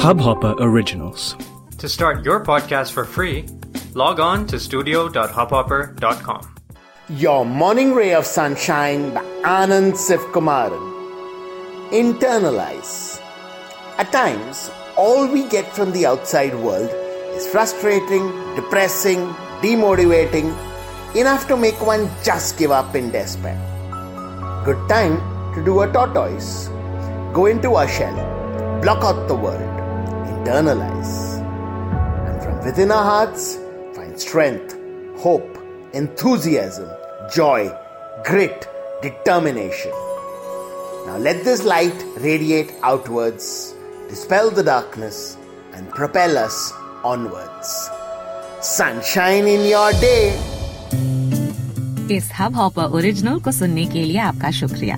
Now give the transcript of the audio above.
Hubhopper Originals. To start your podcast for free, log on to studio.hubhopper.com. Your Morning Ray of Sunshine by Anand Sivkumaran. Internalize. At times, all we get from the outside world is frustrating, depressing, demotivating, enough to make one just give up in despair. Good time to do a tortoise. Go into a shell, block out the world, internalize. And from within our hearts, find strength, hope, enthusiasm, joy, grit, determination. Now let this light radiate outwards, dispel the darkness, and propel us onwards. Sunshine in your day. इस Hubhopper original को सुनने के लिए आपका शुक्रिया